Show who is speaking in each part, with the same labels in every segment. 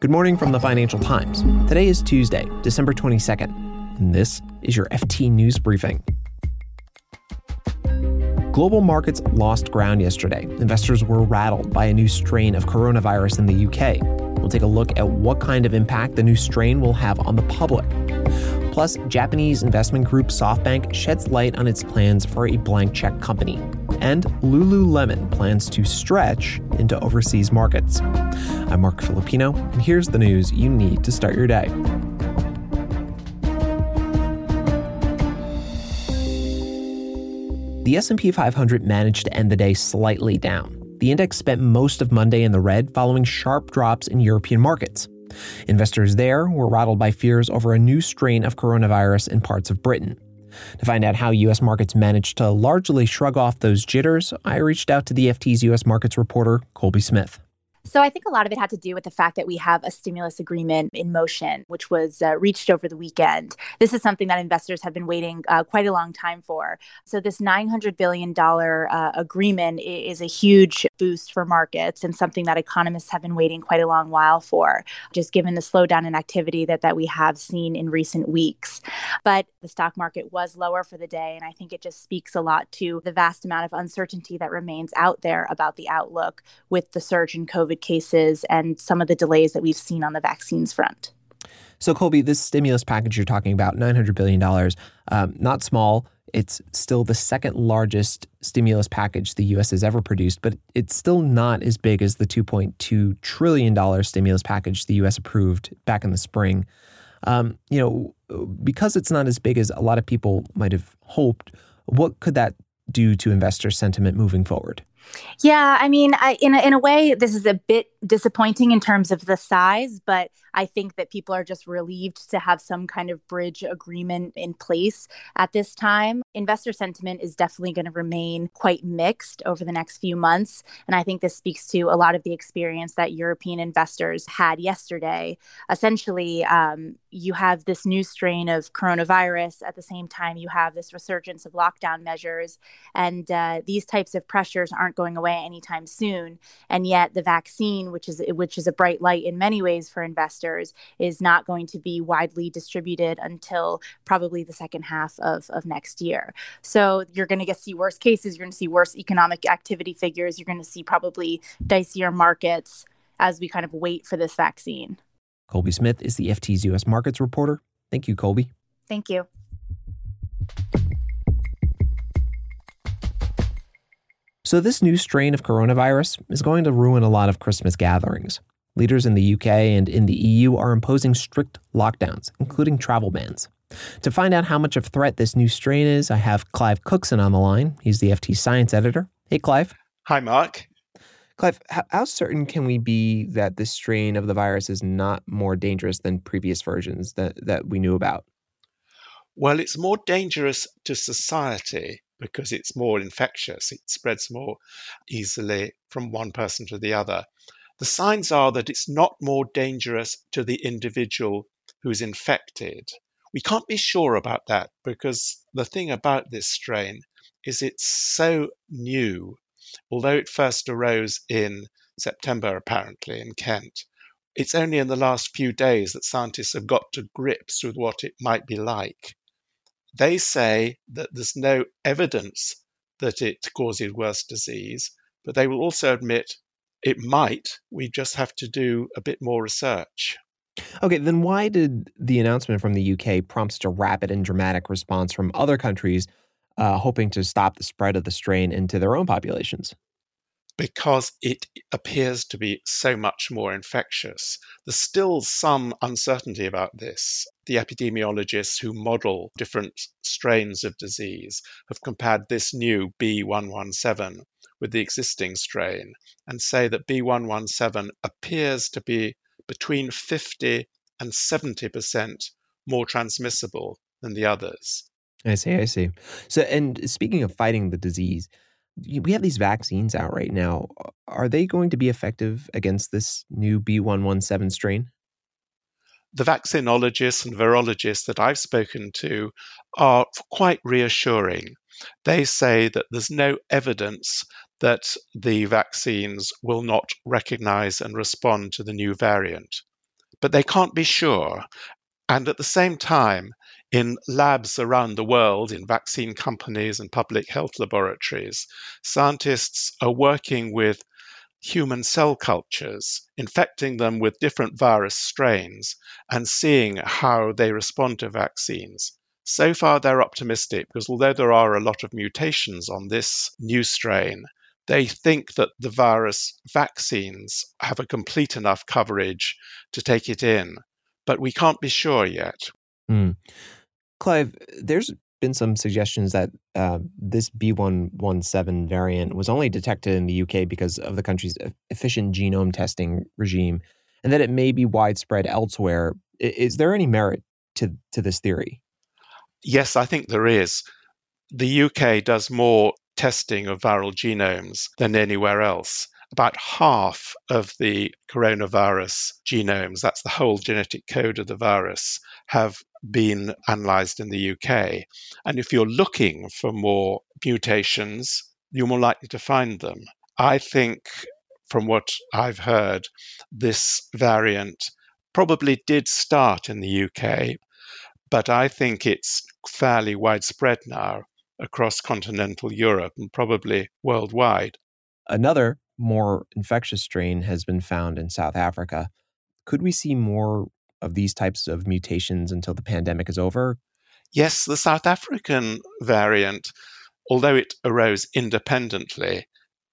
Speaker 1: Good morning from the Financial Times. Today is Tuesday, December 22nd, and this is your FT News Briefing. Global markets lost ground yesterday. Investors were rattled by a new strain of coronavirus in the UK. We'll take a look at what kind of impact the new strain will have on the public. Plus, Japanese investment group SoftBank sheds light on its plans for a blank check company. And Lululemon plans to stretch into overseas markets. I'm Marc Filippino, and here's the news you need to start your day. The S&P 500 managed to end the day slightly down. The index spent most of Monday in the red following sharp drops in European markets. Investors there were rattled by fears over a new strain of coronavirus in parts of Britain. To find out how U.S. markets managed to largely shrug off those jitters, I reached out to the FT's U.S. markets reporter, Colby Smith.
Speaker 2: So I think a lot of it had to do with the fact that we have a stimulus agreement in motion, which was uh, reached over the weekend. This is something that investors have been waiting uh, quite a long time for. So this $900 billion uh, agreement is a huge boost for markets and something that economists have been waiting quite a long while for, just given the slowdown in activity that, that we have seen in recent weeks. But the stock market was lower for the day, and I think it just speaks a lot to the vast amount of uncertainty that remains out there about the outlook with the surge in COVID COVID cases and some of the delays that we've seen on the vaccines front.
Speaker 1: So, Colby, this stimulus package you're talking about, $900 billion, um, not small. It's still the second largest stimulus package the U.S. has ever produced, but it's still not as big as the $2.2 trillion stimulus package the U.S. approved back in the spring. Um, you know, because it's not as big as a lot of people might have hoped, what could that do to investor sentiment moving forward?
Speaker 2: Yeah, I mean, I, in a, in a way, this is a bit disappointing in terms of the size, but I think that people are just relieved to have some kind of bridge agreement in place at this time. Investor sentiment is definitely going to remain quite mixed over the next few months. And I think this speaks to a lot of the experience that European investors had yesterday. Essentially, um, you have this new strain of coronavirus. At the same time, you have this resurgence of lockdown measures. And uh, these types of pressures aren't going away anytime soon. And yet, the vaccine which is which is a bright light in many ways for investors, is not going to be widely distributed until probably the second half of, of next year. So you're going to get see worse cases, you're going to see worse economic activity figures, you're going to see probably dicier markets as we kind of wait for this vaccine.
Speaker 1: Colby Smith is the FT's U.S. markets reporter. Thank you, Colby.
Speaker 2: Thank you.
Speaker 1: So, this new strain of coronavirus is going to ruin a lot of Christmas gatherings. Leaders in the UK and in the EU are imposing strict lockdowns, including travel bans. To find out how much of a threat this new strain is, I have Clive Cookson on the line. He's the FT science editor. Hey, Clive.
Speaker 3: Hi, Marc.
Speaker 1: Clive, how certain can we be that this strain of the virus is not more dangerous than previous versions that, that we knew about?
Speaker 3: Well, it's more dangerous to society because it's more infectious. It spreads more easily from one person to the other. The signs are that it's not more dangerous to the individual who's infected. We can't be sure about that because the thing about this strain is it's so new. Although it first arose in September, apparently, in Kent, it's only in the last few days that scientists have got to grips with what it might be like. They say that there's no evidence that it causes worse disease, but they will also admit it might. We just have to do a bit more research.
Speaker 1: Okay, then why did the announcement from the UK prompt such a rapid and dramatic response from other countries uh, hoping to stop the spread of the strain into their own populations?
Speaker 3: Because it appears to be so much more infectious. There's still some uncertainty about this. The epidemiologists who model different strains of disease have compared this new B117 with the existing strain and say that B117 appears to be between 50 and 70% more transmissible than the others.
Speaker 1: I see, I see. So, and speaking of fighting the disease, we have these vaccines out right now. Are they going to be effective against this new B117 strain?
Speaker 3: The vaccinologists and virologists that I've spoken to are quite reassuring. They say that there's no evidence that the vaccines will not recognize and respond to the new variant. but they can't be sure. And at the same time, in labs around the world, in vaccine companies and public health laboratories, scientists are working with human cell cultures, infecting them with different virus strains, and seeing how they respond to vaccines. So far, they're optimistic because although there are a lot of mutations on this new strain, they think that the virus vaccines have a complete enough coverage to take it in. But we can't be sure yet.
Speaker 1: Mm. Clive, there's been some suggestions that uh, this B117 variant was only detected in the UK because of the country's efficient genome testing regime and that it may be widespread elsewhere. Is there any merit to, to this theory?
Speaker 3: Yes, I think there is. The UK does more testing of viral genomes than anywhere else about half of the coronavirus genomes, that's the whole genetic code of the virus, have been analyzed in the UK. And if you're looking for more mutations, you're more likely to find them. I think, from what I've heard, this variant probably did start in the UK, but I think it's fairly widespread now across continental Europe and probably worldwide.
Speaker 1: Another more infectious strain has been found in South Africa. Could we see more of these types of mutations until the pandemic is over?
Speaker 3: Yes, the South African variant, although it arose independently,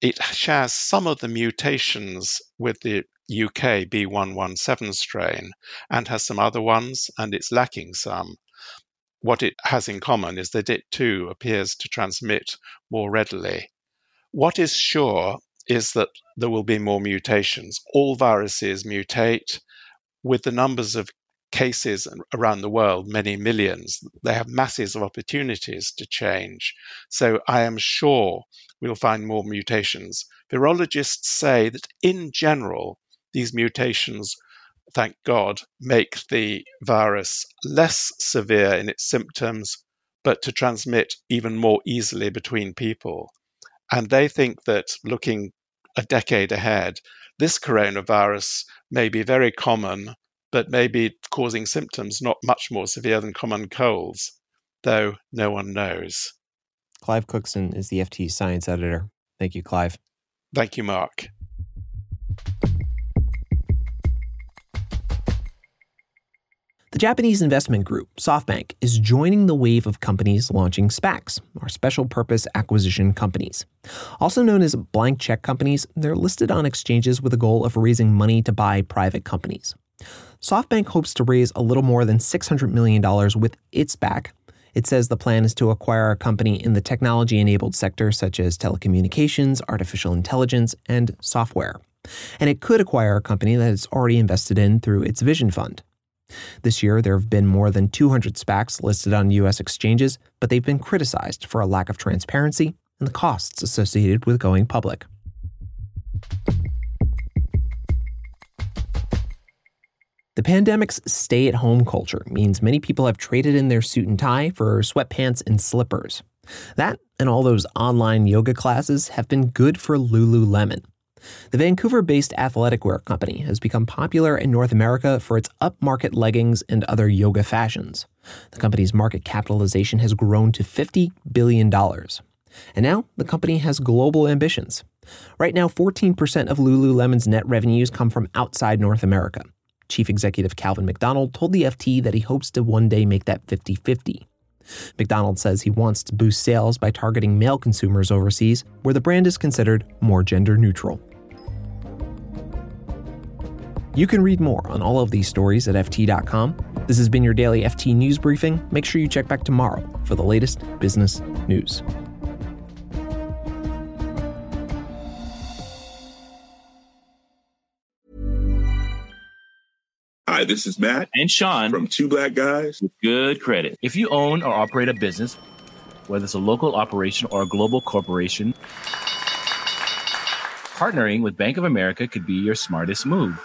Speaker 3: it shares some of the mutations with the UK B117 strain and has some other ones, and it's lacking some. What it has in common is that it too appears to transmit more readily. What is sure is that there will be more mutations. All viruses mutate. With the numbers of cases around the world, many millions, they have masses of opportunities to change. So I am sure we'll find more mutations. Virologists say that in general, these mutations, thank God, make the virus less severe in its symptoms, but to transmit even more easily between people. And they think that looking a decade ahead, this coronavirus may be very common, but may be causing symptoms not much more severe than common colds, though no one knows.
Speaker 1: Clive Cookson is the FT science editor. Thank you, Clive.
Speaker 3: Thank you, Marc.
Speaker 1: The Japanese investment group, SoftBank, is joining the wave of companies launching SPACs, or special purpose acquisition companies. Also known as blank check companies, they're listed on exchanges with the goal of raising money to buy private companies. SoftBank hopes to raise a little more than $600 million with its SPAC. It says the plan is to acquire a company in the technology enabled sector, such as telecommunications, artificial intelligence, and software. And it could acquire a company that it's already invested in through its Vision Fund. This year, there have been more than 200 SPACs listed on U.S. exchanges, but they've been criticized for a lack of transparency and the costs associated with going public. The pandemic's stay at home culture means many people have traded in their suit and tie for sweatpants and slippers. That and all those online yoga classes have been good for Lululemon. The Vancouver based athletic wear company has become popular in North America for its upmarket leggings and other yoga fashions. The company's market capitalization has grown to $50 billion. And now the company has global ambitions. Right now, 14% of Lululemon's net revenues come from outside North America. Chief Executive Calvin McDonald told the FT that he hopes to one day make that 50 50. McDonald says he wants to boost sales by targeting male consumers overseas, where the brand is considered more gender neutral. You can read more on all of these stories at FT.com. This has been your daily FT News Briefing. Make sure you check back tomorrow for the latest business news.
Speaker 4: Hi, this is Matt
Speaker 5: and Sean
Speaker 4: from Two Black Guys
Speaker 5: with Good Credit. If you own or operate a business, whether it's a local operation or a global corporation, partnering with Bank of America could be your smartest move.